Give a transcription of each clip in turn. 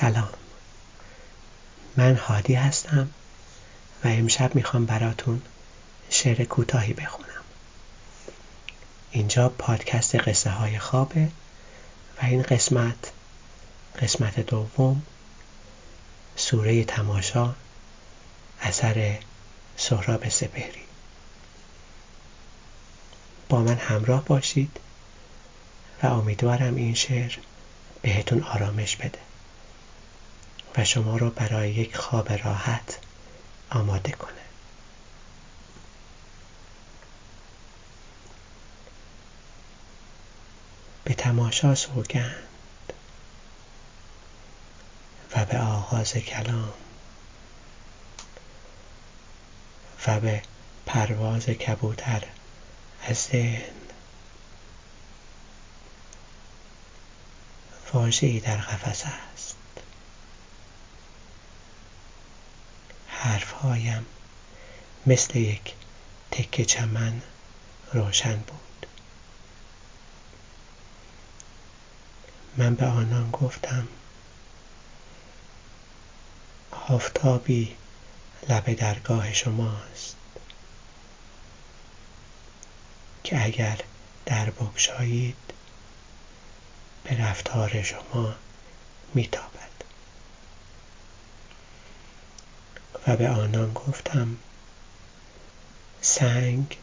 سلام. من هادی هستم و امشب می‌خوام براتون شعر کوتاهی بخونم. اینجا پادکست قصه های خوابه و این قسمت قسمت دوم سوره تماشا اثر سهراب سپهری. با من همراه باشید و امیدوارم این شعر بهتون آرامش بده. شما رو برای یک خواب راحت آماده کنه. به تماشا سوگند و به آغاز کلام و به پرواز کبوتر از ذهن واژهای در قفس است. حرفهایم. مثل یک تکه چمن روشن بود. من به آنان گفتم آفتابی لب درگاه شماست که اگر در بگشایید به رفتار شما میتابد. و به آنان گفتم سنگ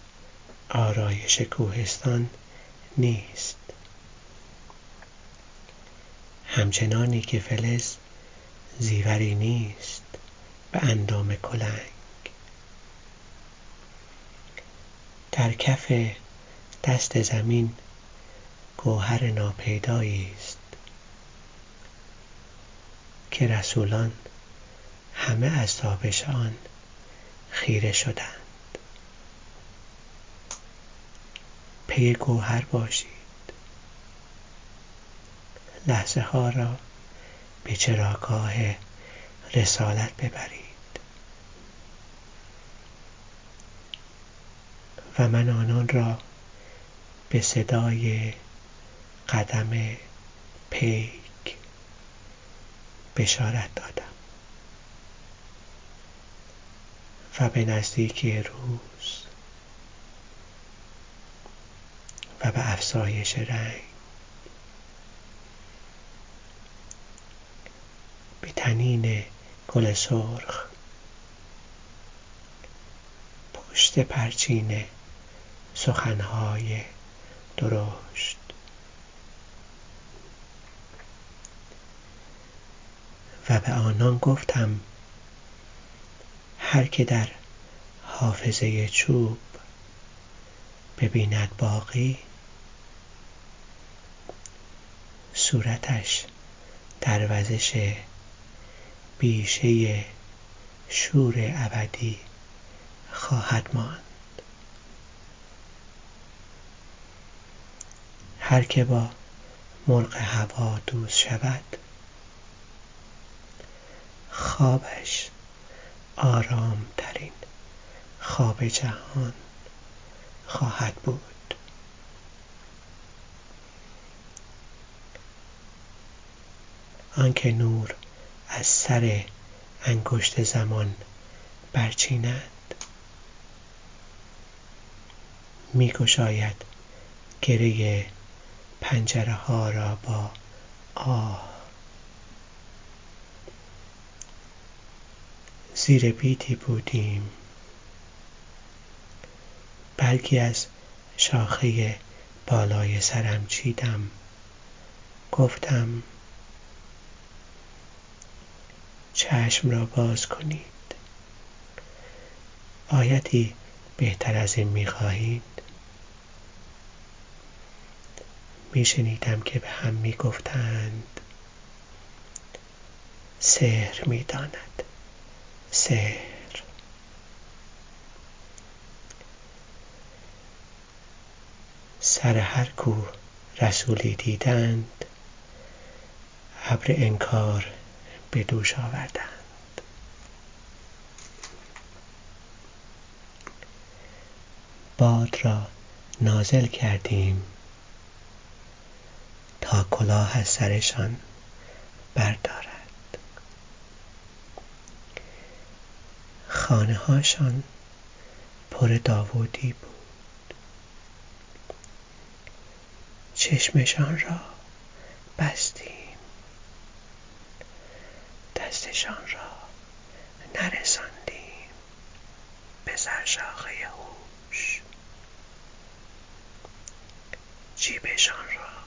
آرایش کوهستان نیست. همچنانی که فلز زیوری نیست به اندام کلنگ. در کف دست زمین گوهر ناپیدایی است که رسولان همه از تابش آن خیره شدند. پی گوهر باشید. لحظه ها را به چراگاه رسالت ببرید. و من آنان را به صدای قدم پیک بشارت دادم. و به نزدیکی روز و به افزایش رنگ. به تنین گل سرخ. پشت پرچین سخنهای درشت. و به آنان گفتم هر که در حافظه چوب ببیند باقی. صورتش در وزش بیشه شور ابدی خواهد ماند. هر که با مرغ هوا دوست شود خوابش آرام ترین خواب جهان خواهد بود. آنکه نور از سر انگشت زمان برچیند میگشاید گره پنجره ها را با آه زیر بیتی بودیم. برگی از شاخه بالای سرم چیدم. گفتم چشم را باز کنید. آیتی بهتر از این می‌خواهید؟ میشنیدم که به هم می‌گفتند. سحر می‌داند. سحر. سر هر کو رسولی دیدند ابر انکار به دوش آوردند. باد را نازل کردیم تا کلاه از سرشان بردارد خانه هاشان پر داوودی بود. چشمشان را بستیم. دستشان را نرساندیم. به سرشاخه هوش. جیبشان را